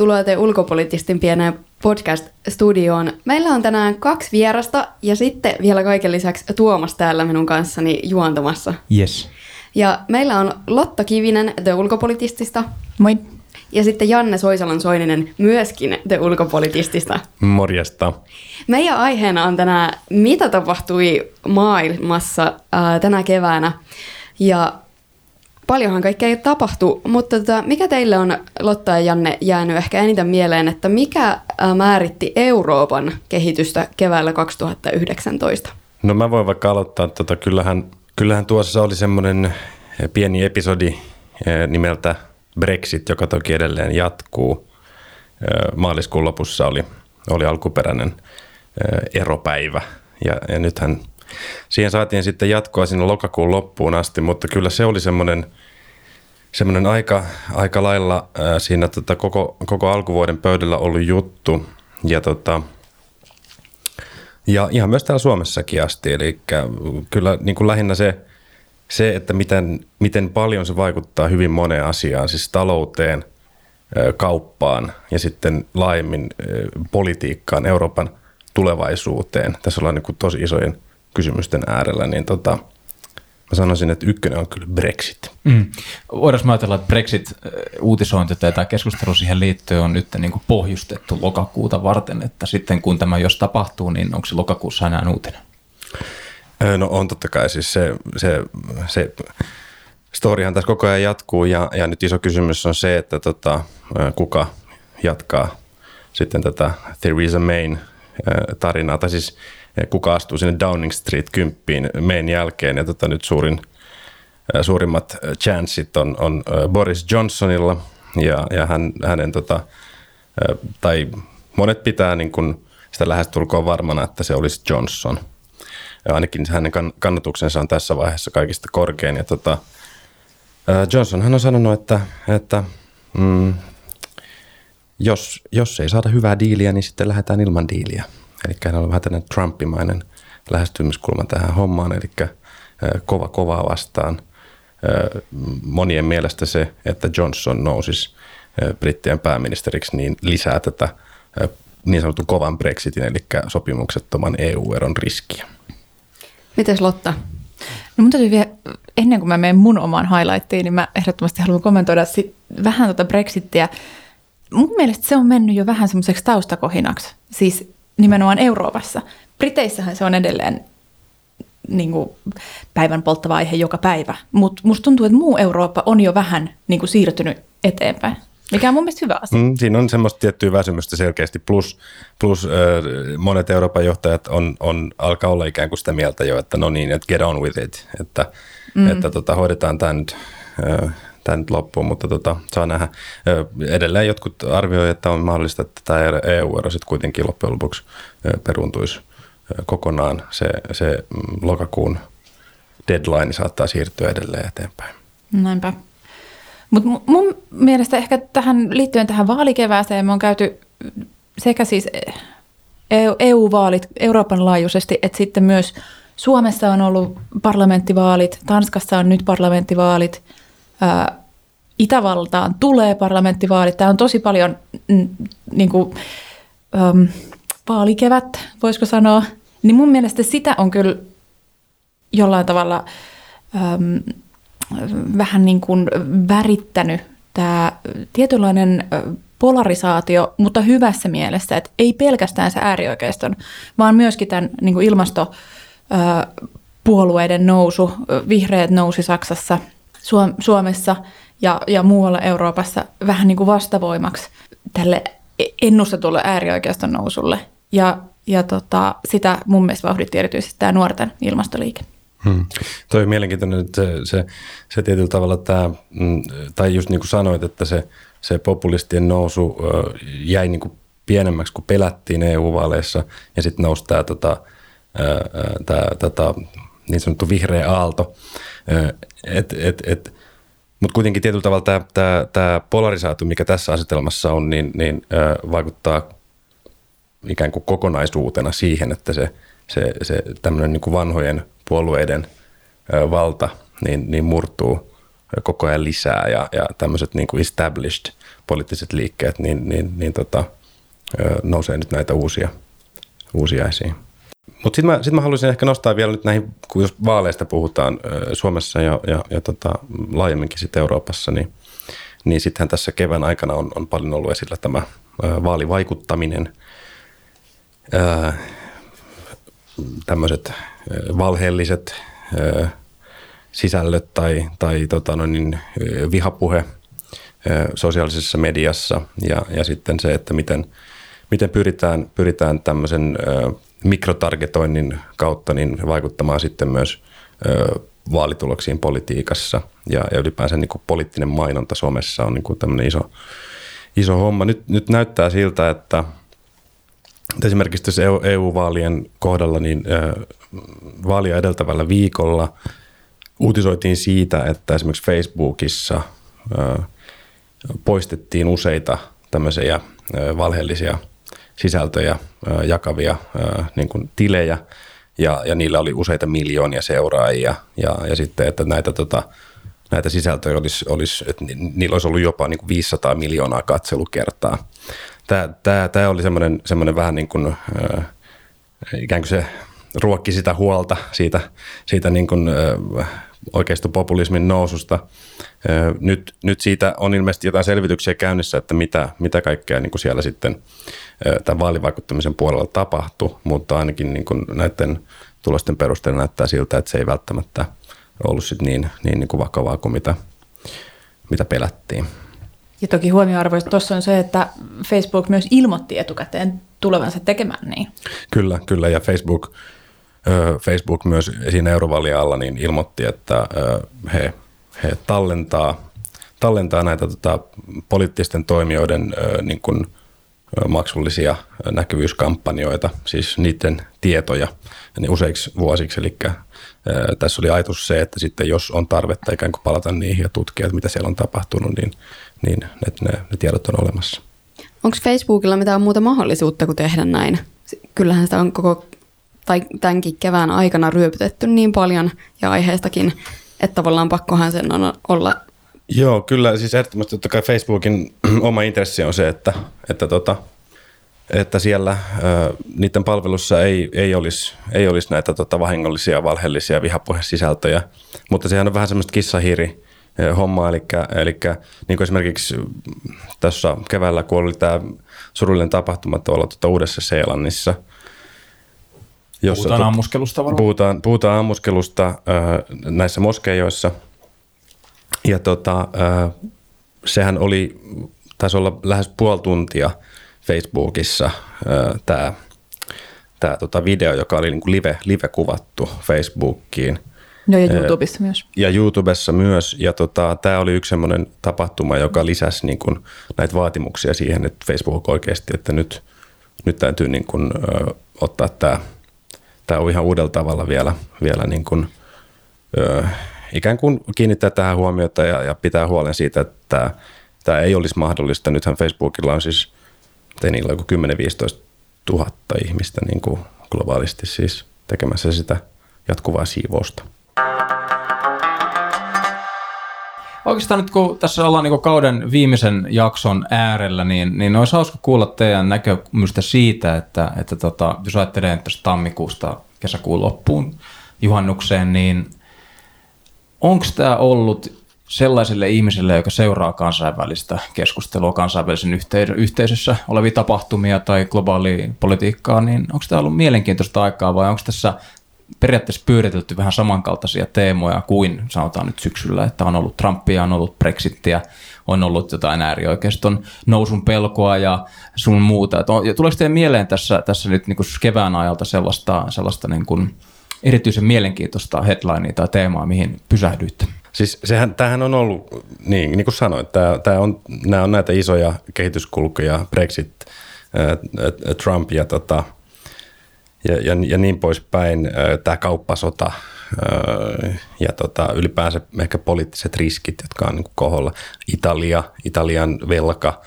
Tervetuloa te ulkopoliittistin pieneen podcast-studioon. Meillä on tänään kaksi vierasta ja sitten vielä kaiken lisäksi Tuomas täällä minun kanssani juontamassa. Yes. Ja meillä on Lotta Kivinen The Ulkopolitistista Moi. ja sitten Janne Soisalan Soininen myöskin The Ulkopolitistista. Morjesta. Meidän aiheena on tänään, mitä tapahtui maailmassa ää, tänä keväänä. Ja paljonhan kaikkea tapahtui, mutta tota, mikä teille on, Lotta ja Janne, jäänyt ehkä eniten mieleen, että mikä ää, määritti Euroopan kehitystä keväällä 2019? No mä voin vaikka aloittaa, tota, kyllähän, kyllähän tuossa oli semmoinen pieni episodi nimeltä Brexit, joka toki edelleen jatkuu. Maaliskuun lopussa oli, oli alkuperäinen eropäivä ja, ja nythän siihen saatiin sitten jatkoa sinne lokakuun loppuun asti, mutta kyllä se oli semmoinen, semmoinen aika, aika lailla ää, siinä tota koko, koko alkuvuoden pöydällä ollut juttu. Ja, tota, ja ihan myös täällä Suomessakin asti. Eli kyllä niin kuin lähinnä se, se, että miten, miten paljon se vaikuttaa hyvin moneen asiaan, siis talouteen, kauppaan ja sitten laajemmin politiikkaan, Euroopan tulevaisuuteen. Tässä ollaan niin kuin tosi isojen kysymysten äärellä, niin tota, mä sanoisin, että ykkönen on kyllä Brexit. Mm. Voidaanko mä ajatella, että Brexit-uutisointi tai tämä keskustelu siihen liittyen on nyt niin kuin pohjustettu lokakuuta varten, että sitten kun tämä jos tapahtuu, niin onko se lokakuussa enää uutinen? No on totta kai, siis se, se, se storyhan tässä koko ajan jatkuu ja, ja nyt iso kysymys on se, että tota, kuka jatkaa sitten tätä Theresa Mayn tarinaa, tai siis kuka astuu sinne Downing Street 10 Mayn jälkeen. Ja tota, nyt suurin, suurimmat chanssit on, on Boris Johnsonilla ja, ja hän, hänen tota, tai monet pitää niin kuin sitä lähestulkoon varmana, että se olisi Johnson. Ja ainakin hänen kannatuksensa on tässä vaiheessa kaikista korkein. Ja tota, Johnson hän on sanonut, että, että mm, jos, jos ei saada hyvää diiliä, niin sitten lähdetään ilman diiliä. Eli hänellä on vähän tämmöinen Trumpimainen lähestymiskulma tähän hommaan, eli kova kovaa vastaan. Monien mielestä se, että Johnson nousisi brittien pääministeriksi, niin lisää tätä niin sanotun kovan Brexitin, eli sopimuksettoman EU-eron riskiä. Mites Lotta? No mun täytyy vielä, ennen kuin mä menen mun omaan highlightiin, niin mä ehdottomasti haluan kommentoida sit vähän tuota Brexittiä. Mun mielestä se on mennyt jo vähän semmoiseksi taustakohinaksi. Siis nimenomaan Euroopassa. Briteissähän se on edelleen niin kuin päivän polttava aihe joka päivä, mutta musta tuntuu, että muu Eurooppa on jo vähän niin kuin siirtynyt eteenpäin. Mikä on mun mielestä hyvä asia. Mm, siinä on semmoista tiettyä väsymystä selkeästi, plus, plus äh, monet Euroopan johtajat on, on, alkaa olla ikään kuin sitä mieltä jo, että no niin, että get on with it, että, mm. että tota, hoidetaan tämä nyt äh, tämä nyt loppuun, mutta tota, saa nähdä. Edelleen jotkut arvioivat, että on mahdollista, että tämä EU-ero sitten kuitenkin loppujen lopuksi peruuntuisi kokonaan. Se, se mm, lokakuun deadline saattaa siirtyä edelleen eteenpäin. Näinpä. Mutta mun mielestä ehkä tähän liittyen tähän vaalikevääseen me on käyty sekä siis EU-vaalit Euroopan laajuisesti, että sitten myös Suomessa on ollut parlamenttivaalit, Tanskassa on nyt parlamenttivaalit – Itävaltaan tulee parlamenttivaalit. Tämä on tosi paljon mm, niin kuin, äm, vaalikevät, voisiko sanoa. Niin mun mielestä sitä on kyllä jollain tavalla äm, vähän niin kuin värittänyt tämä tietynlainen polarisaatio, mutta hyvässä mielessä, että ei pelkästään se äärioikeiston, vaan myöskin tämän niin kuin ilmastopuolueiden nousu, vihreät nousi Saksassa – Suomessa ja, ja muualla Euroopassa vähän niin kuin vastavoimaksi tälle ennustetulle äärioikeiston nousulle. Ja, ja tota, sitä mun mielestä vauhditti erityisesti tämä nuorten ilmastoliike. Hmm. Toi on mielenkiintoinen, että se, se, se tietyllä tavalla tämä, mm, tai just niin kuin sanoit, että se, se populistien nousu jäi niin kuin pienemmäksi kuin pelättiin EU-vaaleissa ja sitten nousi tämä tota, tota, niin sanottu vihreä aalto. Et, et, et, mutta kuitenkin tietyllä tavalla tämä, tämä, tämä polarisaatio, mikä tässä asetelmassa on, niin, niin ö, vaikuttaa ikään kuin kokonaisuutena siihen, että se, se, se tämmöinen niin kuin vanhojen puolueiden ö, valta niin, niin murtuu koko ajan lisää ja, ja tämmöiset niin kuin established poliittiset liikkeet, niin, niin, niin tota, nousee nyt näitä uusia, uusia esiin. Mutta sitten mä, sit mä haluaisin ehkä nostaa vielä nyt näihin, kun jos vaaleista puhutaan Suomessa ja, ja, ja tota, laajemminkin sitten Euroopassa, niin, niin sittenhän tässä kevään aikana on, on paljon ollut esillä tämä vaalivaikuttaminen, tämmöiset valheelliset sisällöt tai, tai tota, no niin, vihapuhe sosiaalisessa mediassa ja, ja sitten se, että miten, miten pyritään, pyritään tämmöisen mikrotargetoinnin kautta niin vaikuttamaan sitten myös vaalituloksiin politiikassa ja, ja ylipäänsä niin kuin poliittinen mainonta somessa on niin kuin tämmöinen iso, iso homma. Nyt, nyt näyttää siltä, että esimerkiksi tässä EU-vaalien e kohdalla niin vaalia edeltävällä viikolla uutisoitiin siitä, että esimerkiksi Facebookissa poistettiin useita tämmöisiä valheellisia sisältöjä jakavia niin kuin tilejä ja, ja niillä oli useita miljoonia seuraajia ja, ja sitten, että näitä, tota, näitä sisältöjä olisi, olisi että niillä olisi ollut jopa niin kuin 500 miljoonaa katselukertaa. Tämä, tämä, tämä oli semmoinen, semmoinen vähän niin kuin, ikään kuin se ruokki sitä huolta siitä, siitä niin kuin, oikeistopopulismin noususta. Nyt, nyt siitä on ilmeisesti jotain selvityksiä käynnissä, että mitä, mitä kaikkea niin kuin siellä sitten tämän vaalivaikuttamisen puolella tapahtui, mutta ainakin niin kuin näiden tulosten perusteella näyttää siltä, että se ei välttämättä ollut sit niin, niin, niin kuin vakavaa kuin mitä, mitä pelättiin. Ja toki huomioarvoista tuossa on se, että Facebook myös ilmoitti etukäteen tulevansa tekemään niin. Kyllä, kyllä. Ja Facebook Facebook myös siinä eurovalia alla niin ilmoitti, että he, he tallentaa, tallentaa näitä tota, poliittisten toimijoiden niin kuin, maksullisia näkyvyyskampanjoita, siis niiden tietoja niin useiksi vuosiksi. Eli tässä oli ajatus se, että sitten jos on tarvetta ikään kuin palata niihin ja tutkia, että mitä siellä on tapahtunut, niin, niin ne, ne, ne tiedot on olemassa. Onko Facebookilla mitään muuta mahdollisuutta kuin tehdä näin? Kyllähän sitä on koko tai tämänkin kevään aikana ryöpytetty niin paljon ja aiheestakin, että tavallaan pakkohan sen on olla. Joo, kyllä. Siis ehdottomasti totta kai Facebookin oma intressi on se, että, että, tota, että siellä äh, niiden palvelussa ei, ei, olisi, ei olisi näitä tota, vahingollisia, valheellisia vihapuhesisältöjä, mutta sehän on vähän semmoista kissahiiri hommaa, eli, eli niin kuin esimerkiksi tässä keväällä, kun oli tämä surullinen tapahtuma tuolla tuota Uudessa Seelannissa – Jossa puhutaan tot, ammuskelusta varmaan. Puhutaan, puhutaan ammuskelusta äh, näissä moskeijoissa. Ja tota, äh, sehän oli, taisi olla lähes puoli tuntia Facebookissa äh, tämä tää, tota video, joka oli niinku live, live kuvattu Facebookiin. No ja YouTubessa myös. Ja YouTubessa myös. Ja tota, tämä oli yksi sellainen tapahtuma, joka lisäsi niin kuin näitä vaatimuksia siihen, että Facebook oikeasti, että nyt, nyt täytyy niin kuin, ö, ottaa tämä – tämä on ihan uudella tavalla vielä, vielä niin kuin, ö, ikään kuin kiinnittää tähän huomiota ja, ja pitää huolen siitä, että tämä, ei olisi mahdollista. Nythän Facebookilla on siis, ei niillä on 10-15 000 ihmistä niin kuin globaalisti siis tekemässä sitä jatkuvaa siivousta. Oikeastaan nyt kun tässä ollaan niin kauden viimeisen jakson äärellä, niin, niin olisi hauska kuulla teidän näkemystä siitä, että, että tota, jos ajattelee tästä tammikuusta kesäkuun loppuun juhannukseen, niin onko tämä ollut sellaiselle ihmiselle, joka seuraa kansainvälistä keskustelua kansainvälisen yhteisössä olevia tapahtumia tai globaalia politiikkaa, niin onko tämä ollut mielenkiintoista aikaa vai onko tässä periaatteessa pyöritelty vähän samankaltaisia teemoja kuin sanotaan nyt syksyllä, että on ollut Trumpia, on ollut Brexittiä, on ollut jotain äärioikeiston nousun pelkoa ja sun muuta. Et on, ja tuleeko teidän mieleen tässä, tässä nyt niin kuin kevään ajalta sellaista, sellaista niin kuin erityisen mielenkiintoista headlinea tai teemaa, mihin pysähdyitte? Siis sehän, tämähän on ollut, niin, niin kuin sanoit, tämä, tämä on, nämä on näitä isoja kehityskulkuja, Brexit, Trump ja tota, ja, ja, ja niin poispäin. Tämä kauppasota ja tota, ylipäänsä ehkä poliittiset riskit, jotka on niin koholla. Italia, Italian velka,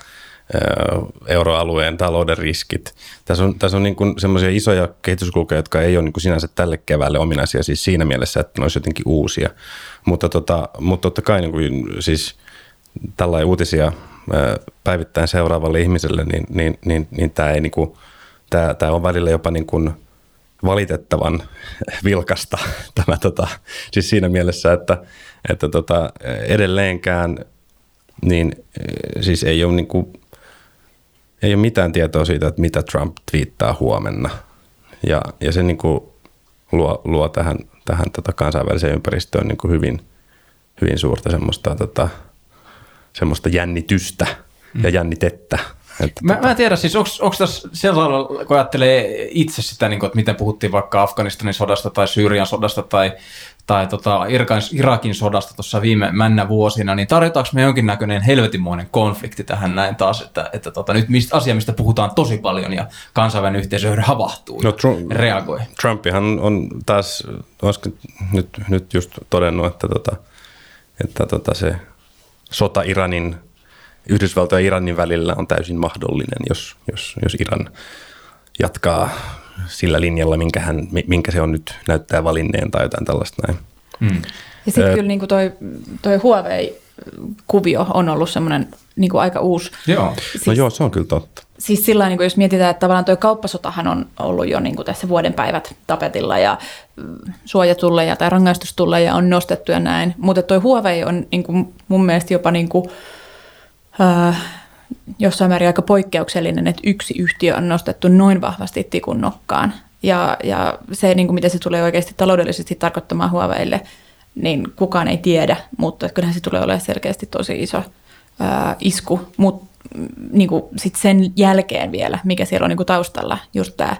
euroalueen talouden riskit. Tässä on, tässä on niin semmoisia isoja kehityskulkuja, jotka ei ole niin sinänsä tälle keväälle ominaisia siis siinä mielessä, että ne olisi jotenkin uusia. Mutta, tota, mutta totta kai niin kuin, siis tällainen uutisia päivittäin seuraavalle ihmiselle, niin, niin, niin, niin tämä, ei niin kuin, tämä, tämä on välillä jopa niin kuin valitettavan vilkasta tämä, tota, siis siinä mielessä, että, että tota, edelleenkään niin siis ei ole niin kuin, ei ole mitään tietoa siitä, että mitä Trump twiittaa huomenna. Ja, ja se niin kuin luo, luo tähän, tähän tota kansainväliseen ympäristöön niin kuin hyvin, hyvin suurta semmoista, tota, semmoista jännitystä ja mm. jännitettä. Että mä, tota... mä en tiedä, siis onko tässä sellainen, kun ajattelee itse sitä, niin kuin, että miten puhuttiin vaikka Afganistanin sodasta tai Syyrian sodasta tai tai tota, Irakin sodasta tuossa viime männä vuosina, niin tarjotaanko me jonkinnäköinen helvetinmoinen konflikti tähän näin taas, että, että tota, nyt mistä, asia, mistä puhutaan tosi paljon ja kansainvälinen yhteisö havahtuu no, Trump, reagoi. Trumpihan on taas, olisiko nyt, nyt just todennut, että, tota, että tota se sota Iranin, Yhdysvaltojen ja Iranin välillä on täysin mahdollinen, jos, jos, jos Iran jatkaa sillä linjalla, minkä, hän, minkä se on nyt näyttää valinneen tai jotain tällaista näin. Mm. Ja sitten kyllä niin kuin toi, toi Huawei-kuvio on ollut semmoinen niin kuin aika uusi. Joo. No siis, no joo, se on kyllä totta. Siis sillä niin kuin jos mietitään, että tavallaan tuo kauppasotahan on ollut jo niin kuin tässä vuoden päivät tapetilla ja mm, suojatulleja tai rangaistustulleja on nostettu ja näin. Mutta tuo Huawei on niin kuin mun mielestä jopa niin kuin, äh, jossain määrin aika poikkeuksellinen, että yksi yhtiö on nostettu noin vahvasti tikun nokkaan. Ja, ja se, niin kuin mitä se tulee oikeasti taloudellisesti tarkoittamaan Huaweille, niin kukaan ei tiedä, mutta kyllähän se tulee olemaan selkeästi tosi iso ää, isku. Mutta mm, niin sit sen jälkeen vielä, mikä siellä on niin kuin taustalla, just tämä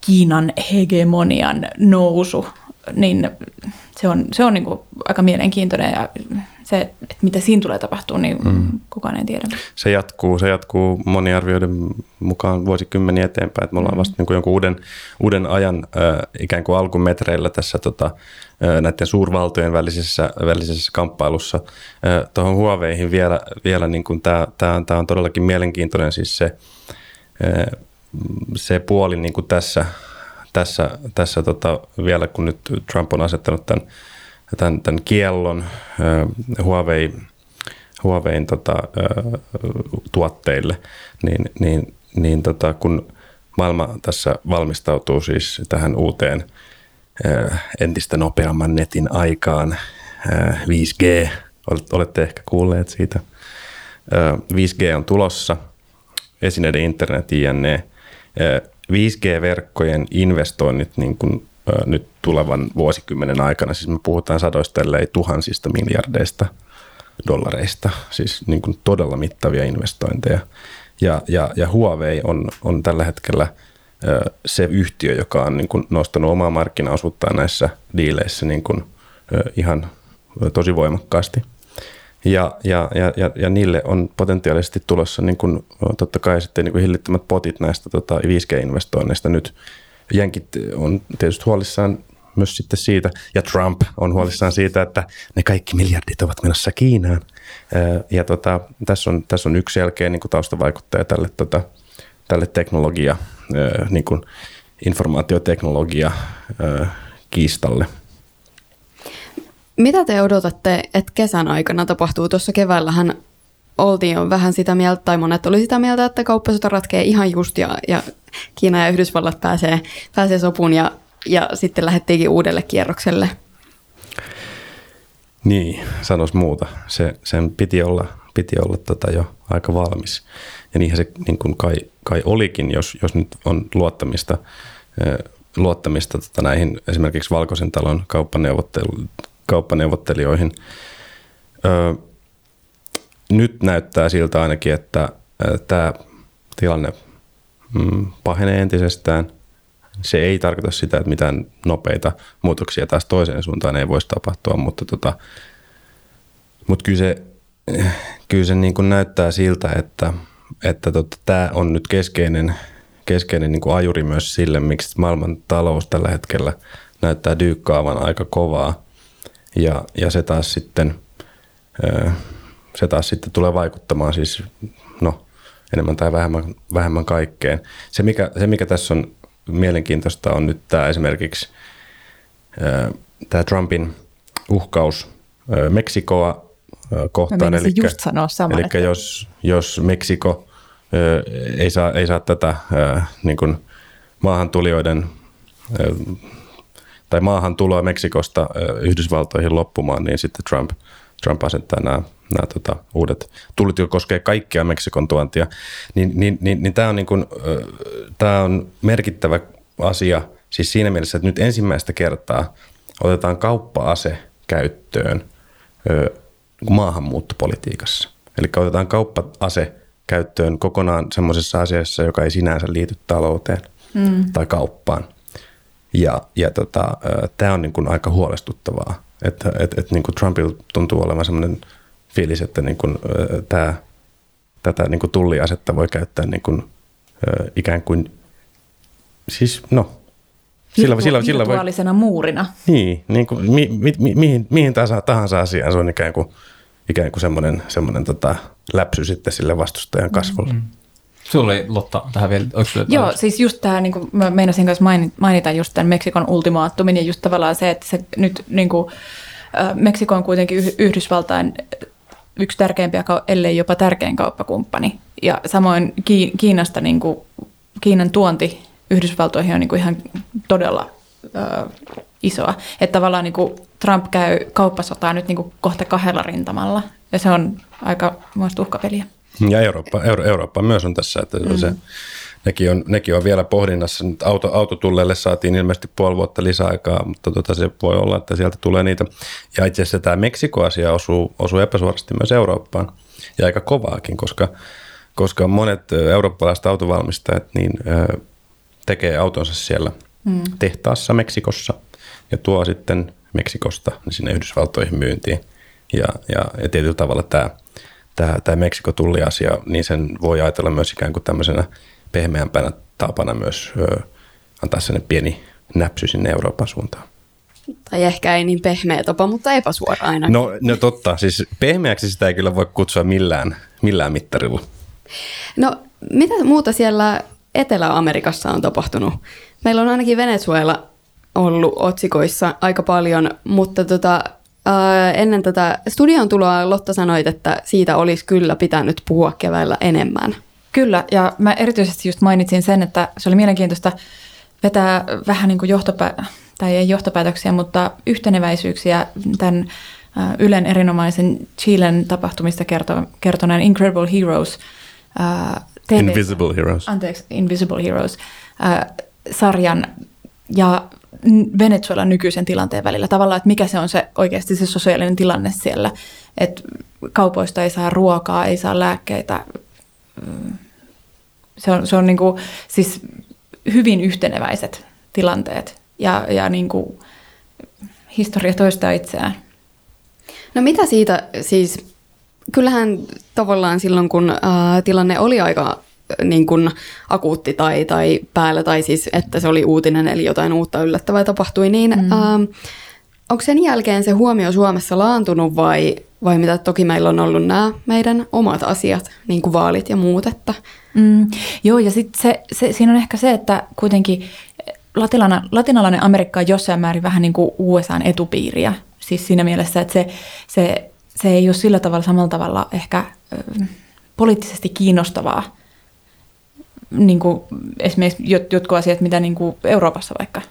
Kiinan hegemonian nousu, niin se on, se on niin kuin aika mielenkiintoinen ja se, että mitä siinä tulee tapahtua, niin mm. kukaan ei tiedä. Se jatkuu, se jatkuu moni arvioiden mukaan vuosikymmeniä eteenpäin, että me ollaan mm. vasta niin kuin jonkun uuden, uuden ajan äh, ikään kuin alkumetreillä tässä tota, äh, näiden suurvaltojen välisessä, välisessä kamppailussa. Äh, Tuohon Huaweihin vielä, vielä niin kuin tämä, tämä, tämä on todellakin mielenkiintoinen siis se, äh, se puoli niin kuin tässä, tässä, tässä tota, vielä kun nyt Trump on asettanut tämän tämän, tämän kiellon Huawei, Huawein tota, tuotteille, niin, niin, niin tota, kun maailma tässä valmistautuu siis tähän uuteen entistä nopeamman netin aikaan, 5G, olette ehkä kuulleet siitä. 5G on tulossa, esineiden internet, jne. 5G-verkkojen investoinnit niin kuin nyt tulevan vuosikymmenen aikana. Siis me puhutaan sadoista, ellei tuhansista miljardeista dollareista, siis niin kuin todella mittavia investointeja. Ja, ja, ja Huawei on, on tällä hetkellä se yhtiö, joka on niin kuin nostanut omaa markkinaosuuttaan näissä diileissä niin kuin ihan tosi voimakkaasti. Ja, ja, ja, ja, ja niille on potentiaalisesti tulossa niin kuin, totta kai sitten niin kuin hillittömät potit näistä tota, 5G-investoinneista nyt Jenkit on tietysti huolissaan myös sitten siitä, ja Trump on huolissaan siitä, että ne kaikki miljardit ovat menossa Kiinaan. Ja tota, tässä, on, tässä on yksi selkeä niin taustavaikuttaja tälle, tota, tälle teknologia, niin kuin informaatioteknologia kiistalle. Mitä te odotatte, että kesän aikana tapahtuu? Tuossa keväällähän oltiin jo vähän sitä mieltä, tai monet oli sitä mieltä, että kauppasota ratkee ihan just ja, ja Kiina ja Yhdysvallat pääsee, pääsee sopuun ja, ja sitten lähdettiinkin uudelle kierrokselle. Niin, sanos muuta. Se, sen piti olla, piti olla tota jo aika valmis. Ja niinhän se niin kuin kai, kai olikin, jos, jos nyt on luottamista, luottamista tota näihin esimerkiksi Valkoisen talon kauppaneuvottelijoihin. Öö, nyt näyttää siltä ainakin, että tämä tilanne mm, pahenee entisestään. Se ei tarkoita sitä, että mitään nopeita muutoksia taas toiseen suuntaan ei voisi tapahtua, mutta, tota, mutta kyllä se, kyllä se niin kuin näyttää siltä, että, että tota, tämä on nyt keskeinen, keskeinen niin kuin ajuri myös sille, miksi maailman talous tällä hetkellä näyttää dyykkaavan aika kovaa. Ja, ja se taas sitten se taas sitten tulee vaikuttamaan siis, no enemmän tai vähemmän, vähemmän kaikkeen. Se mikä, se, mikä tässä on mielenkiintoista, on nyt tämä esimerkiksi tämä Trumpin uhkaus Meksikoa kohtaan. Eli, just sanoa saman, eli että... jos, jos Meksiko ei saa, ei saa tätä niin kuin maahantulijoiden tai maahantuloa Meksikosta Yhdysvaltoihin loppumaan, niin sitten Trump, Trump asettaa nämä, nämä tota, uudet tullit, jotka koskee kaikkia Meksikon tuontia, niin, niin, niin, niin tämä, on niin kuin, on merkittävä asia siis siinä mielessä, että nyt ensimmäistä kertaa otetaan kauppa-ase käyttöön maahanmuuttopolitiikassa. Eli otetaan kauppa-ase käyttöön kokonaan semmoisessa asiassa, joka ei sinänsä liity talouteen mm. tai kauppaan. Ja, ja tota, tämä on niin kuin aika huolestuttavaa, että et, et niin kuin Trumpilla tuntuu olevan semmoinen fiilis, että niin kuin, tämä, tätä niin kuin tulliasetta voi käyttää niin kuin, ikään kuin, siis no, sillä, sillä, sillä voi, muurina. Niin, niin kuin, mi, mi, mi, mihin, mihin tahansa, tahansa asiaan se on ikään kuin, ikään kuin semmoinen, semmoinen tota, läpsy sitten sille vastustajan kasvolle. Mm-hmm. Sulla oli Lotta tähän vielä. Joo, aluksi? siis just tämä, niin kuin mä meinasin kanssa mainita just tämän Meksikon ultimaattumin ja just tavallaan se, että se nyt niin kuin, Meksiko on kuitenkin Yhdysvaltain yksi tärkeimpiä, ellei jopa tärkein kauppakumppani. Ja samoin Kiinasta, niin kuin, Kiinan tuonti Yhdysvaltoihin on niin kuin ihan todella ö, isoa. Että tavallaan niin kuin Trump käy kauppasotaa nyt niin kuin kohta kahdella rintamalla ja se on aika muista uhkapeliä. Ja Eurooppa, Euro, Eurooppa myös on tässä, että mm. se, nekin, on, nekin on vielä pohdinnassa. Nyt auto, autotulleille saatiin ilmeisesti puoli vuotta lisäaikaa, mutta tota, se voi olla, että sieltä tulee niitä. Ja itse asiassa tämä Meksiko-asia osuu, osuu epäsuorasti myös Eurooppaan ja aika kovaakin, koska, koska monet eurooppalaiset autovalmistajat niin, tekee autonsa siellä mm. tehtaassa Meksikossa ja tuo sitten Meksikosta sinne Yhdysvaltoihin myyntiin. Ja, ja, ja tietyllä tavalla tämä, tämä, tämä Meksiko-tulliasia, niin sen voi ajatella myös ikään kuin tämmöisenä pehmeämpänä tapana myös ö, antaa sen pieni näpsy sinne Euroopan suuntaan. Tai ehkä ei niin pehmeä tapa, mutta epäsuora aina. No, no totta, siis pehmeäksi sitä ei kyllä voi kutsua millään, millään mittarilla. No mitä muuta siellä Etelä-Amerikassa on tapahtunut? Meillä on ainakin Venezuela ollut otsikoissa aika paljon, mutta tota, ää, ennen tätä studion tuloa Lotta sanoit, että siitä olisi kyllä pitänyt puhua keväällä enemmän. Kyllä, ja mä erityisesti just mainitsin sen, että se oli mielenkiintoista vetää vähän niin kuin johtopä- tai ei johtopäätöksiä, mutta yhteneväisyyksiä tämän Ylen erinomaisen Chilen tapahtumista kerto- kertoneen Incredible Heroes TV, Invisible Heroes. Anteeksi, Invisible Heroes sarjan ja Venezuelan nykyisen tilanteen välillä. Tavallaan, että mikä se on se oikeasti se sosiaalinen tilanne siellä. Että kaupoista ei saa ruokaa, ei saa lääkkeitä. Se on, se on niin kuin, siis hyvin yhteneväiset tilanteet ja, ja niin kuin historia toistaa itseään. No mitä siitä siis, kyllähän tavallaan silloin kun ä, tilanne oli aika niin kuin akuutti tai, tai päällä, tai siis että se oli uutinen, eli jotain uutta yllättävää tapahtui, niin mm. ähm, onko sen jälkeen se huomio Suomessa laantunut vai, vai mitä? Toki meillä on ollut nämä meidän omat asiat, niin kuin vaalit ja muut. Että. Mm, joo, ja sitten se, se, siinä on ehkä se, että kuitenkin latinalainen, latinalainen Amerikka on jossain määrin vähän niin kuin USAn etupiiriä. Siis siinä mielessä, että se, se, se ei ole sillä tavalla samalla tavalla ehkä ö, poliittisesti kiinnostavaa niin kuin esimerkiksi jot, jotkut asiat, mitä niin kuin Euroopassa vaikka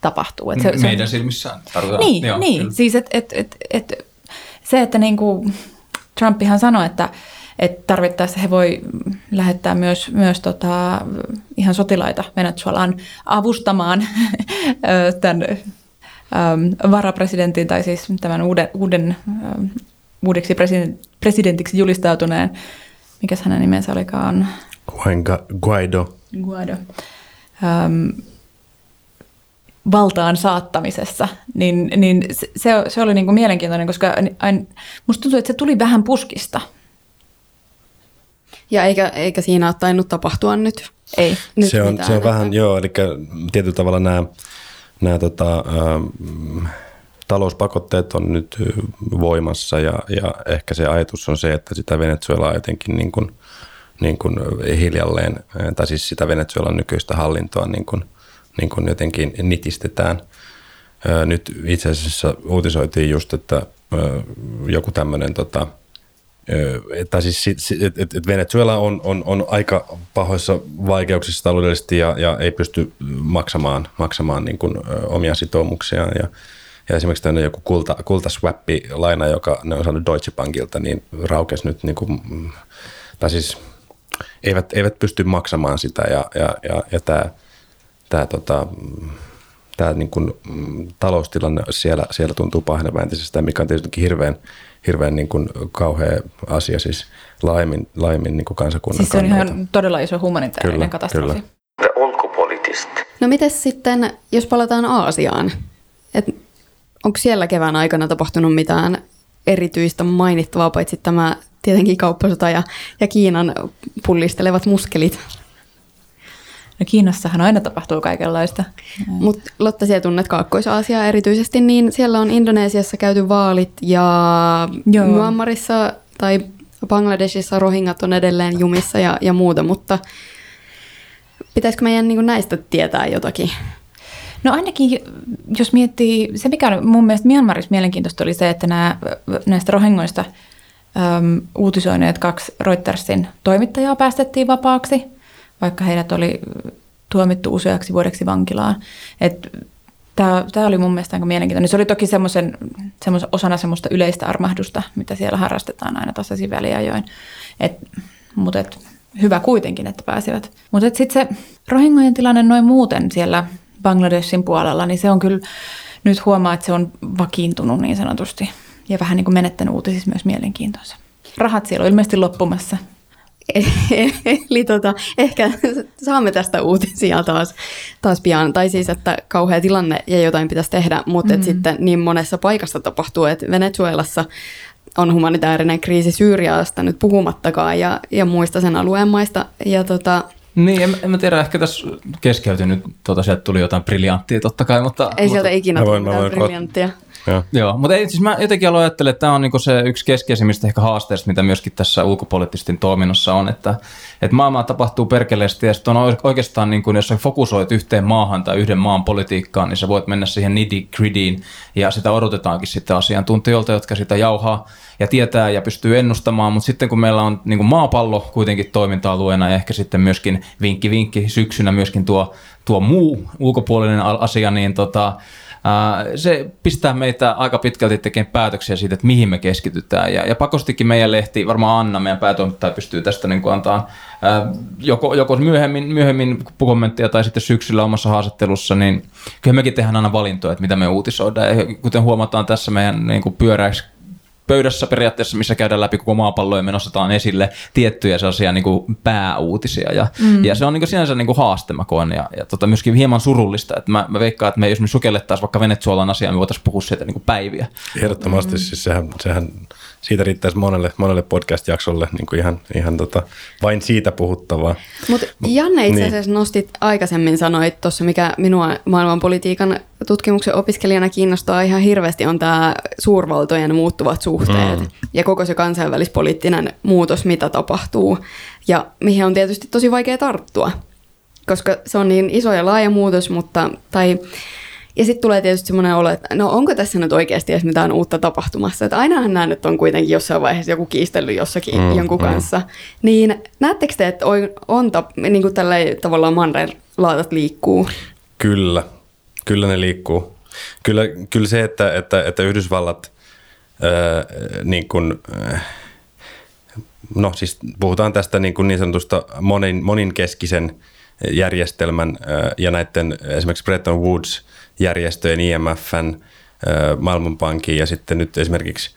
tapahtuu. Et se, Meidän se, silmissään tarkoittaa. Niin, Joo, niin. siis et, et, et, et, se, että niin kuin Trumpihan sanoi, että, että tarvittaessa he voi lähettää myös, myös tota, ihan sotilaita Venezuelaan avustamaan tämän varapresidentin tai siis tämän uuden, uuden uudeksi presidentiksi julistautuneen, mikä hänen nimensä olikaan, Guaido. Guaido. Ähm, valtaan saattamisessa, niin, niin se, se oli niin kuin mielenkiintoinen, koska ain, musta tuntuu, että se tuli vähän puskista. Ja eikä, eikä siinä ole tainnut tapahtua nyt. Ei. Nyt se, on, se on vähän, joo, eli tietyllä tavalla nämä, nämä tota, ähm, talouspakotteet on nyt voimassa ja, ja ehkä se ajatus on se, että sitä Venezuelaa jotenkin niin kuin – niin kuin hiljalleen, tai siis sitä Venezuelan nykyistä hallintoa niin kuin, niin kuin jotenkin nitistetään. Nyt itse asiassa uutisoitiin just, että joku tämmöinen tota, tai siis, että et Venezuela on, on, on aika pahoissa vaikeuksissa taloudellisesti ja, ja ei pysty maksamaan, maksamaan niin kuin, omia sitoumuksiaan. Ja, ja esimerkiksi tämmöinen joku kulta, kultaswappi-laina, joka ne on saanut Deutsche Bankilta, niin raukesi nyt, niin kuin, tai siis eivät, eivät pysty maksamaan sitä ja, ja, ja, ja tämä, tämä, tota, tämä niin kuin, taloustilanne siellä, siellä tuntuu pahenevan entisestään, mikä on tietysti hirveän, hirveän niin kuin kauhea asia siis laajemmin, laajemmin niin kuin kansakunnan Siis se on kannalta. ihan todella iso humanitaarinen Kyllä, katastrofi. kyllä. No mites sitten, jos palataan Aasiaan? Et onko siellä kevään aikana tapahtunut mitään erityistä mainittavaa, paitsi tämä tietenkin kauppasota ja, ja Kiinan pullistelevat muskelit. No Kiinassahan aina tapahtuu kaikenlaista. Mutta Lotta, siellä tunnet Kaakkois-Aasiaa erityisesti, niin siellä on Indonesiassa käyty vaalit ja Joo. Myanmarissa tai Bangladesissa rohingat on edelleen jumissa ja, ja muuta, mutta pitäisikö meidän niin näistä tietää jotakin? No ainakin, jos miettii, se mikä on mun mielestä Myanmarissa mielenkiintoista oli se, että nämä, näistä rohingoista äm, uutisoineet kaksi Reutersin toimittajaa päästettiin vapaaksi, vaikka heidät oli tuomittu useaksi vuodeksi vankilaan. Tämä oli mun mielestä aika mielenkiintoinen. Se oli toki semmoisen, semmoisen osana semmoista yleistä armahdusta, mitä siellä harrastetaan aina tasaisin väliajoin. Et, mutta et, hyvä kuitenkin, että pääsivät. Mutta sitten se rohingojen tilanne noin muuten siellä Bangladeshin puolella, niin se on kyllä, nyt huomaa, että se on vakiintunut niin sanotusti. Ja vähän niin kuin menettänyt uutisissa myös mielenkiintonsa. Rahat siellä on ilmeisesti loppumassa. Eli tota, ehkä saamme tästä uutisia taas, taas pian. Tai siis, että kauhea tilanne ja jotain pitäisi tehdä, mutta mm. sitten niin monessa paikassa tapahtuu, että Venezuelassa on humanitaarinen kriisi Syyriasta nyt puhumattakaan ja, ja muista sen alueen maista. Ja tota, Niin, en, en mä tiedä, ehkä tässä keskeytyi nyt, tuota, sieltä tuli jotain briljanttia totta kai, mutta... ei mutta, sieltä ikinä Mä tule mitään briljanttia. Joo. Joo, mutta ei, siis mä jotenkin aloin että tämä on niinku se yksi keskeisimmistä ehkä haasteista, mitä myöskin tässä ulkopoliittisten toiminnassa on, että, että maailmaa tapahtuu perkeleesti ja sitten on oikeastaan, niin kuin, jos sä fokusoit yhteen maahan tai yhden maan politiikkaan, niin sä voit mennä siihen nitty grittyyn ja sitä odotetaankin sitten asiantuntijoilta, jotka sitä jauhaa ja tietää ja pystyy ennustamaan, mutta sitten kun meillä on niin kuin maapallo kuitenkin toiminta-alueena ja ehkä sitten myöskin vinkki vinkki syksynä myöskin tuo, tuo muu ulkopuolinen asia, niin tota, se pistää meitä aika pitkälti tekemään päätöksiä siitä, että mihin me keskitytään. Ja, ja pakostikin meidän lehti, varmaan Anna, meidän päätoimittaja, pystyy tästä niin antaa joko, joko myöhemmin, myöhemmin kommenttia tai sitten syksyllä omassa haastattelussa, niin kyllä mekin tehdään aina valintoja, että mitä me uutisoidaan. Ja kuten huomataan tässä meidän niin kuin pöydässä periaatteessa, missä käydään läpi koko maapallo ja me nostetaan esille tiettyjä sellaisia niin kuin pääuutisia. Ja, mm. ja se on niin kuin sinänsä niin kuin haaste, mä koen, ja, ja tota, myöskin hieman surullista. Että mä, mä veikkaan, että me, jos me sukellettaisiin vaikka Venezuelan asiaan, me voitaisiin puhua siitä niin kuin päiviä. Ehdottomasti, mm. siis sehän, sehän siitä riittäisi monelle, monelle podcast-jaksolle niin kuin ihan, ihan tota, vain siitä puhuttavaa. Mutta Janne itse Niin. asiassa nostit aikaisemmin, sanoit tuossa, mikä minua maailmanpolitiikan tutkimuksen opiskelijana kiinnostaa ihan hirveästi, on tämä suurvaltojen muuttuvat suhteet mm. ja koko se kansainvälispoliittinen muutos, mitä tapahtuu ja mihin on tietysti tosi vaikea tarttua, koska se on niin iso ja laaja muutos, mutta tai ja sitten tulee tietysti semmoinen olo, että no onko tässä nyt oikeasti edes mitään uutta tapahtumassa. Että ainahan nämä nyt on kuitenkin jossain vaiheessa joku kiistellyt jossakin mm, jonkun mm. kanssa. Niin näettekö te, että on, on tap, niin kuin tällä tavallaan manreen laatat liikkuu? Kyllä, kyllä ne liikkuu. Kyllä, kyllä se, että, että, että Yhdysvallat ää, niin kuin, ää, no siis puhutaan tästä niin, kuin niin sanotusta monin, moninkeskisen järjestelmän ja näiden esimerkiksi Bretton Woods-järjestöjen, IMFn, Maailmanpankin ja sitten nyt esimerkiksi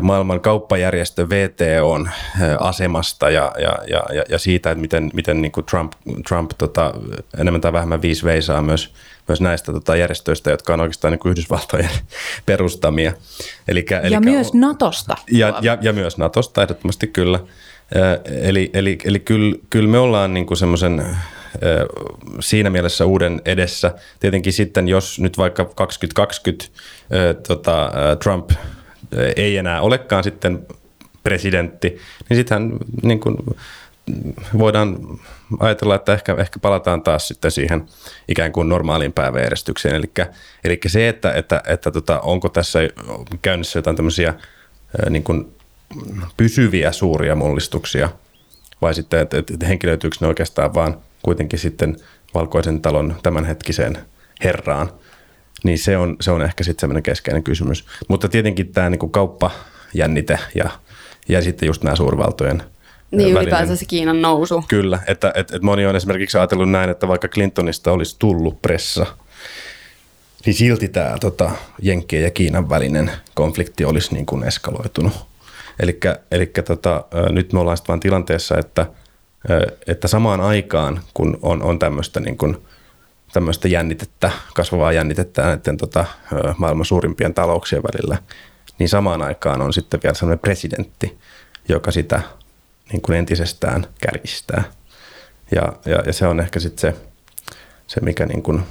maailman kauppajärjestö VTOn asemasta ja, ja, ja, ja- ja siitä, että miten, miten niin kuin Trump, Trump tota, enemmän tai vähemmän viisi veisaa myös, myös näistä tota, järjestöistä, jotka on oikeastaan niin kuin Yhdysvaltojen perustamia. Elikkä, Ja elikkä- myös Natosta. ja, ja, ja myös Natosta ehdottomasti kyllä. Eli, eli, eli kyllä, kyllä me ollaan niin semmoisen siinä mielessä uuden edessä. Tietenkin sitten, jos nyt vaikka 2020 ö, tota, Trump ei enää olekaan sitten presidentti, niin sittenhän niin kuin, voidaan ajatella, että ehkä, ehkä palataan taas sitten siihen ikään kuin normaaliin päiväjärjestykseen. Eli, eli se, että, että, että tota, onko tässä käynnissä jotain tämmöisiä niin kuin pysyviä suuria mullistuksia, vai sitten, että, että henkilöityykö ne oikeastaan vaan kuitenkin sitten valkoisen talon tämänhetkiseen herraan, niin se on, se on ehkä sitten semmoinen keskeinen kysymys. Mutta tietenkin tämä niin kauppajännite ja, ja sitten just nämä suurvaltojen niin ylipäänsä se Kiinan nousu. Kyllä, että, että, että moni on esimerkiksi ajatellut näin, että vaikka Clintonista olisi tullut pressa, niin silti tämä tota, Jenkkien ja Kiinan välinen konflikti olisi niin kuin eskaloitunut. Eli tota, nyt me ollaan sitten vaan tilanteessa, että, että samaan aikaan, kun on, on tämmöistä niin jännitettä, kasvavaa jännitettä näiden tota, maailman suurimpien talouksien välillä, niin samaan aikaan on sitten vielä sellainen presidentti, joka sitä niin kuin entisestään kärjistää. Ja, ja, ja se on ehkä sitten se, se, mikä niin kuin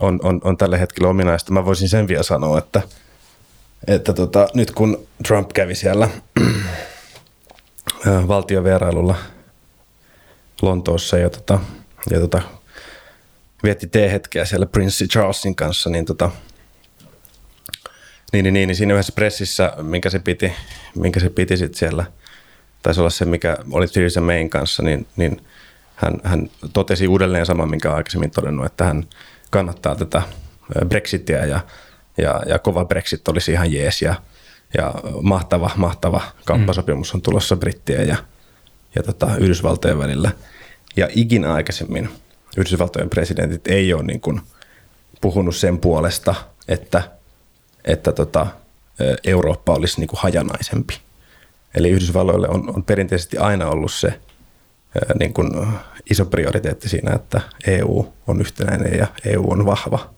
on, on, on tällä hetkellä ominaista. Mä voisin sen vielä sanoa, että, että tota, nyt kun Trump kävi siellä valtiovierailulla Lontoossa ja, tota, ja tota, vietti T-hetkeä siellä Prince Charlesin kanssa, niin, tota, niin, niin, niin, niin siinä yhdessä pressissä, minkä se piti, minkä se piti sitten siellä – taisi olla se, mikä oli Theresa Mayn kanssa, niin, niin hän, hän totesi uudelleen saman, minkä aikaisemmin todennut, että hän kannattaa tätä Brexitia ja, ja, ja kova Brexit olisi ihan jees ja, ja mahtava, mahtava kauppasopimus on tulossa Brittien ja, ja tota, Yhdysvaltojen välillä. Ja ikinä aikaisemmin Yhdysvaltojen presidentit ei ole niin kuin puhunut sen puolesta, että, että tota, Eurooppa olisi niin kuin hajanaisempi. Eli Yhdysvalloille on, on perinteisesti aina ollut se niin kuin iso prioriteetti siinä, että EU on yhtenäinen ja EU on vahva,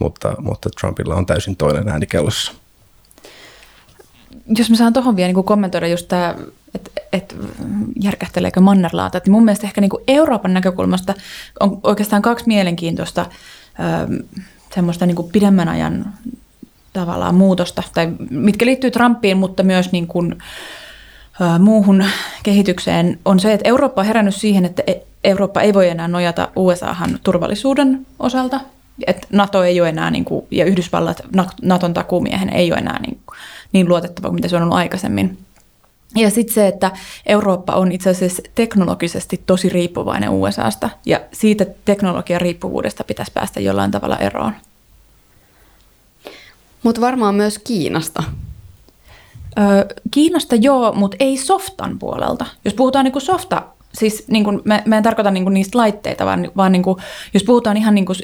mutta, mutta Trumpilla on täysin toinen ääni kellossa. Jos mä saan tuohon vielä niin kommentoida just tämä, että et, järkähteleekö mannerlaata, että mun mielestä ehkä niin kuin Euroopan näkökulmasta on oikeastaan kaksi mielenkiintoista semmoista niin kuin pidemmän ajan tavallaan muutosta, tai mitkä liittyy Trumpiin, mutta myös niin kuin, muuhun kehitykseen on se, että Eurooppa on herännyt siihen, että Eurooppa ei voi enää nojata USAhan turvallisuuden osalta. Että NATO ei ole enää, niin kuin, ja Yhdysvallat Naton takuumiehen ei ole enää niin, niin luotettava kuin mitä se on ollut aikaisemmin. Ja sitten se, että Eurooppa on itse asiassa teknologisesti tosi riippuvainen USAsta, ja siitä teknologian riippuvuudesta pitäisi päästä jollain tavalla eroon. Mutta varmaan myös Kiinasta. Kiinasta joo, mutta ei softan puolelta. Jos puhutaan niin softa, siis niin kuin, mä, mä en tarkoita niin kuin niistä laitteita, vaan, vaan niin kuin, jos puhutaan ihan niin kuin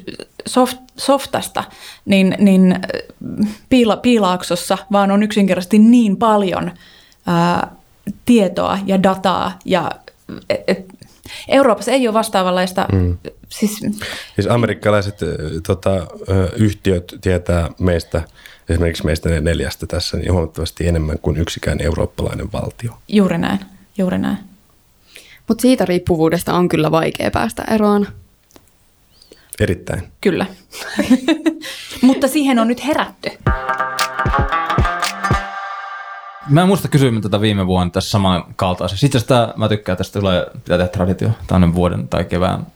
soft, softasta, niin, niin piila, piilaaksossa vaan on yksinkertaisesti niin paljon ää, tietoa ja dataa ja et, et, Euroopassa ei ole vastaavanlaista. Mm. Siis, siis amerikkalaiset tota, yhtiöt tietää meistä – esimerkiksi meistä neljästä tässä niin huomattavasti enemmän kuin yksikään eurooppalainen valtio. Juuri näin, juuri näin. Mutta siitä riippuvuudesta on kyllä vaikea päästä eroon. Erittäin. Kyllä. Mutta siihen on nyt herätty. Mä en muista kysyimme tätä viime vuonna tässä samankaltaisessa. Itse asiassa mä tykkään tästä, tulee, pitää tehdä traditio, tämä vuoden tai kevään,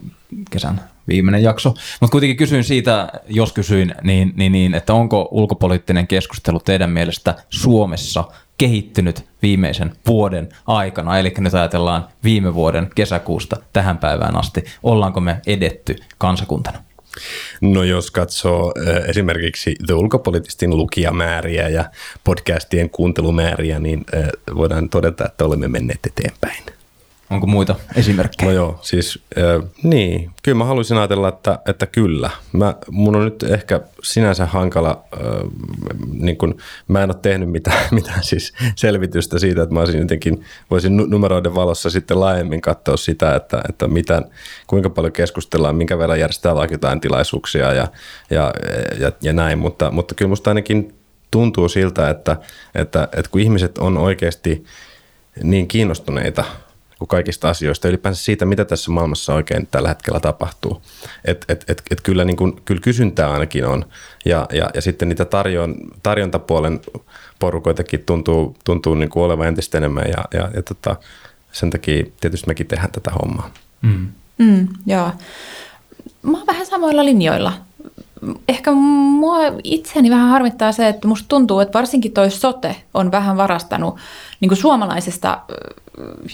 kesän viimeinen jakso. Mutta kuitenkin kysyin siitä, jos kysyin, niin, niin, niin, että onko ulkopoliittinen keskustelu teidän mielestä Suomessa kehittynyt viimeisen vuoden aikana, eli nyt ajatellaan viime vuoden kesäkuusta tähän päivään asti. Ollaanko me edetty kansakuntana? No jos katsoo esimerkiksi The Ulkopolitistin lukijamääriä ja podcastien kuuntelumääriä, niin voidaan todeta, että olemme menneet eteenpäin. Onko muita esimerkkejä? No joo, siis äh, niin, kyllä mä haluaisin ajatella, että, että kyllä. Mä, mun on nyt ehkä sinänsä hankala, äh, niin kun, mä en ole tehnyt mitään, mitään siis selvitystä siitä, että mä olisin jotenkin, voisin numeroiden valossa sitten laajemmin katsoa sitä, että, että mitä, kuinka paljon keskustellaan, minkä verran järjestetään vaikka jotain tilaisuuksia ja, ja, ja, ja näin, mutta, mutta kyllä musta ainakin tuntuu siltä, että, että, että kun ihmiset on oikeasti niin kiinnostuneita – kuin kaikista asioista, ylipäänsä siitä, mitä tässä maailmassa oikein tällä hetkellä tapahtuu. Et, et, et, et kyllä, niin kuin, kyllä kysyntää ainakin on, ja, ja, ja sitten niitä tarjon, tarjontapuolen porukoitakin tuntuu, tuntuu niin kuin olevan entistä enemmän, ja, ja, ja tota, sen takia tietysti mekin tehdään tätä hommaa. Mm. Mm, joo. Mä oon vähän samoilla linjoilla. Ehkä mua itseäni vähän harmittaa se, että musta tuntuu, että varsinkin toi sote on vähän varastanut niin kuin suomalaisesta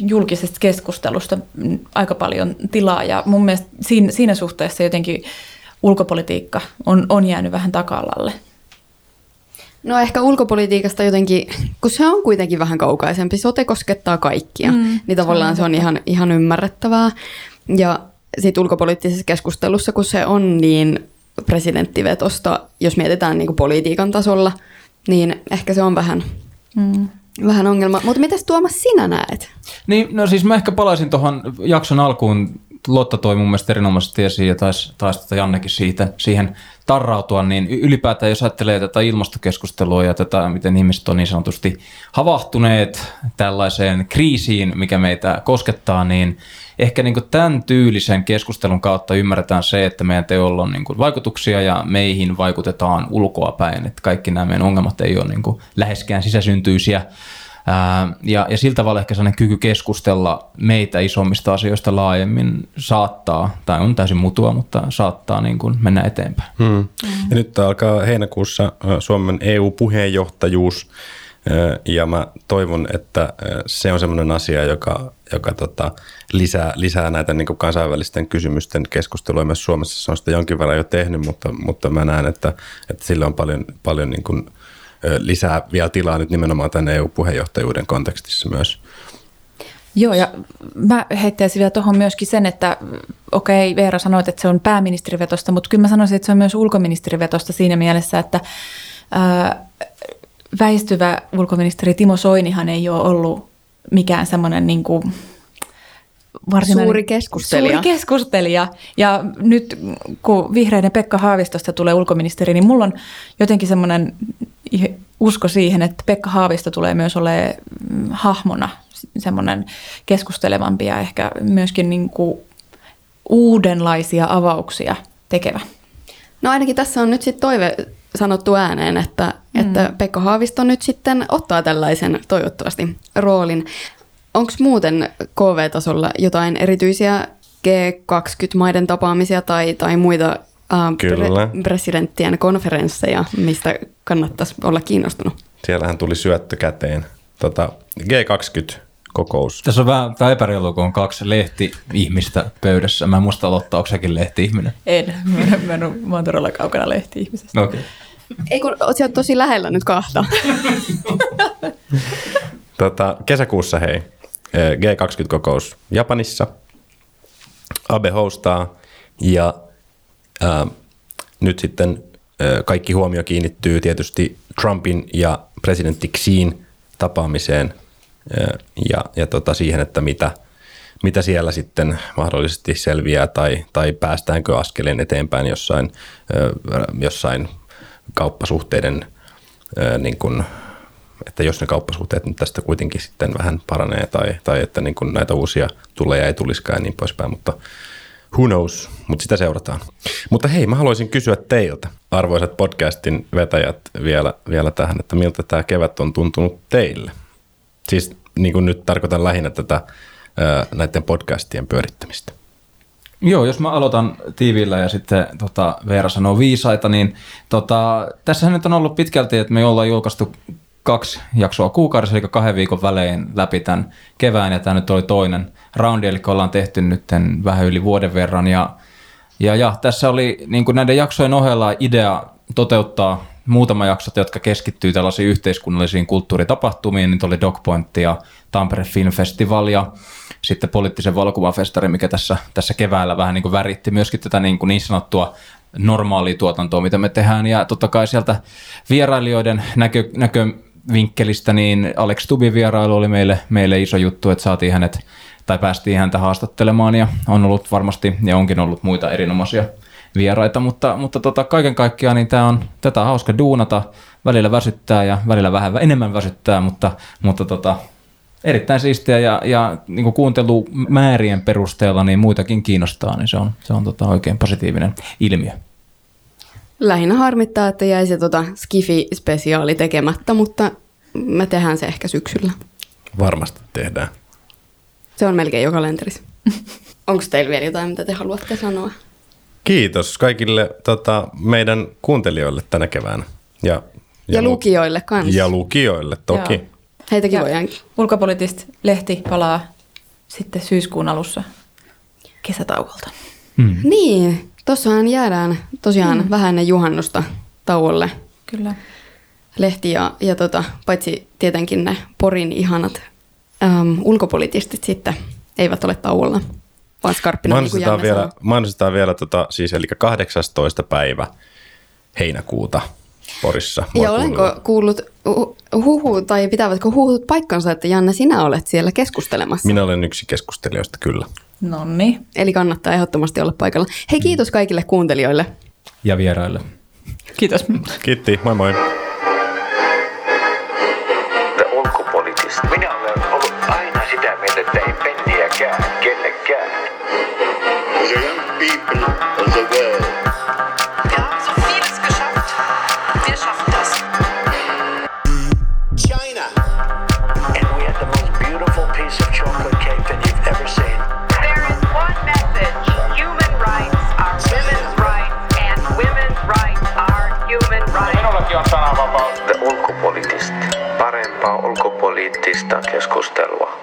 julkisesta keskustelusta aika paljon tilaa. Ja mun mielestä siinä, siinä suhteessa jotenkin ulkopolitiikka on, on jäänyt vähän taka-alalle. No ehkä ulkopolitiikasta jotenkin, kun se on kuitenkin vähän kaukaisempi, sote koskettaa kaikkia, mm, niin tavallaan se on, se on ihan, ihan ymmärrettävää. Ja sitten ulkopoliittisessa keskustelussa, kun se on niin presidenttivetosta, jos mietitään niin kuin politiikan tasolla, niin ehkä se on vähän, mm. Vähän ongelma. Mutta mitäs Tuomas sinä näet? Niin, no siis mä ehkä palaisin tuohon jakson alkuun. Lotta toi mun mielestä erinomaisesti esiin ja taisi, taisi tota Jannekin siitä, siihen tarrautua, niin ylipäätään jos ajattelee tätä ilmastokeskustelua ja tätä, miten ihmiset on niin sanotusti havahtuneet tällaiseen kriisiin, mikä meitä koskettaa, niin ehkä niin tämän tyylisen keskustelun kautta ymmärretään se, että meidän teolla on niin vaikutuksia ja meihin vaikutetaan ulkoa päin, että kaikki nämä meidän ongelmat ei ole niin läheskään sisäsyntyisiä. Ja, ja sillä tavalla ehkä sellainen kyky keskustella meitä isommista asioista laajemmin saattaa, tai on täysin mutua, mutta saattaa niin kuin mennä eteenpäin. Hmm. Hmm. Ja nyt alkaa heinäkuussa Suomen EU-puheenjohtajuus ja mä toivon, että se on semmoinen asia, joka, joka tota, lisää, lisää näitä niin kuin kansainvälisten kysymysten keskustelua myös Suomessa. Se on sitä jonkin verran jo tehnyt, mutta, mutta mä näen, että, että sille on paljon, paljon niin kuin, lisää vielä tilaa nyt nimenomaan tämän EU-puheenjohtajuuden kontekstissa myös. Joo, ja mä heittäisin vielä tuohon myöskin sen, että okei, okay, Veera sanoit, että se on pääministerivetosta, mutta kyllä mä sanoisin, että se on myös ulkoministerivetosta siinä mielessä, että ää, väistyvä ulkoministeri Timo Soinihan ei ole ollut mikään semmoinen niin kuin Suuri keskustelija. Suuri keskustelija. Ja nyt kun vihreiden Pekka Haavistosta tulee ulkoministeri, niin mulla on jotenkin semmoinen usko siihen, että Pekka Haavisto tulee myös olemaan hahmona semmoinen keskustelevampi ja ehkä myöskin niin kuin uudenlaisia avauksia tekevä. No ainakin tässä on nyt sitten toive sanottu ääneen, että, mm. että Pekka Haavisto nyt sitten ottaa tällaisen toivottavasti roolin. Onko muuten KV-tasolla jotain erityisiä G20-maiden tapaamisia tai, tai muita äh, pre- presidenttien konferensseja, mistä kannattaisi olla kiinnostunut? Siellähän tuli syöttö käteen. Tota, G20 kokous. Tässä on vähän tämä epäreilu, kun on kaksi lehti-ihmistä pöydässä. Mä en muista aloittaa, onko sekin lehti-ihminen? En, mä, mä, mä, mä oon todella kaukana lehti-ihmisestä. Okei. Okay. Ei kun oot tosi lähellä nyt kahta. tota, kesäkuussa hei, G20-kokous Japanissa. Abe hostaa ja ää, nyt sitten ää, kaikki huomio kiinnittyy tietysti Trumpin ja presidentti Xiin tapaamiseen ää, ja, ja tota siihen, että mitä, mitä siellä sitten mahdollisesti selviää tai, tai päästäänkö askeleen eteenpäin jossain, ää, jossain kauppasuhteiden niin kuin, että jos ne kauppasuhteet nyt tästä kuitenkin sitten vähän paranee tai, tai että niin kuin näitä uusia tulee ja ei tulisikaan ja niin poispäin, mutta who knows, mutta sitä seurataan. Mutta hei, mä haluaisin kysyä teiltä, arvoisat podcastin vetäjät, vielä, vielä tähän, että miltä tämä kevät on tuntunut teille? Siis niin kuin nyt tarkoitan lähinnä tätä näiden podcastien pyörittämistä. Joo, jos mä aloitan tiivillä ja sitten tota, Veera sanoo viisaita, niin tota, tässähän nyt on ollut pitkälti, että me ollaan julkaistu kaksi jaksoa kuukaudessa, eli kahden viikon välein läpi tämän kevään, ja tämä nyt oli toinen roundi, eli ollaan tehty nyt vähän yli vuoden verran, ja, ja, ja tässä oli niin kuin näiden jaksojen ohella idea toteuttaa muutama jaksot, jotka keskittyy tällaisiin yhteiskunnallisiin kulttuuritapahtumiin, niin oli Dogpoint ja Tampere Film Festival ja sitten poliittisen valokuvafestari, mikä tässä, tässä keväällä vähän niin kuin väritti myöskin tätä niin, kuin niin sanottua normaalia tuotantoa, mitä me tehdään. Ja totta kai sieltä vierailijoiden näkö, näkövinkkelistä, niin Alex Tubin vierailu oli meille, meille iso juttu, että saatiin hänet tai päästiin häntä haastattelemaan ja on ollut varmasti ja onkin ollut muita erinomaisia vieraita, mutta, mutta tota, kaiken kaikkiaan niin tämä on, tätä on hauska duunata, välillä väsyttää ja välillä vähän enemmän väsyttää, mutta, mutta tota, erittäin siistiä. Ja, ja niin kuuntelumäärien perusteella niin muitakin kiinnostaa, niin se on, se on tota oikein positiivinen ilmiö. Lähinnä harmittaa, että jäi se tota Skifi-spesiaali tekemättä, mutta me tehdään se ehkä syksyllä. Varmasti tehdään. Se on melkein jo kalenterissa. Onko teillä vielä jotain, mitä te haluatte sanoa? Kiitos kaikille tota, meidän kuuntelijoille tänä keväänä. Ja, Ja lukijoille kanssa. Ja lukijoille toki. Joo. Heitäkin Ja voidaan. Ulkopoliittista lehti palaa sitten syyskuun alussa kesätauolta. Hmm. Niin, tossahan jäädään tosiaan mm. vähän ennen juhannusta tauolle Kyllä. lehti ja, ja tota, paitsi tietenkin ne Porin ihanat äm, ulkopolitistit sitten eivät ole tauolla, vaan skarppina niin kuin Mainostetaan Janne vielä, mainostetaan vielä tota, siis eli 18. päivä heinäkuuta Porissa. Ja olenko kuullut hu- huhu, tai pitävätkö huhut paikkansa, että Janne, sinä olet siellä keskustelemassa? Minä olen yksi keskustelijoista, kyllä. Nonni. Eli kannattaa ehdottomasti olla paikalla. Hei, kiitos kaikille kuuntelijoille. Ja vieraille. Kiitos. Kiitti, moi moi. Minä olen ollut aina sitä mieltä, että ei penniäkään the young people of the world. Seuraa ulkopoliittista keskustelua.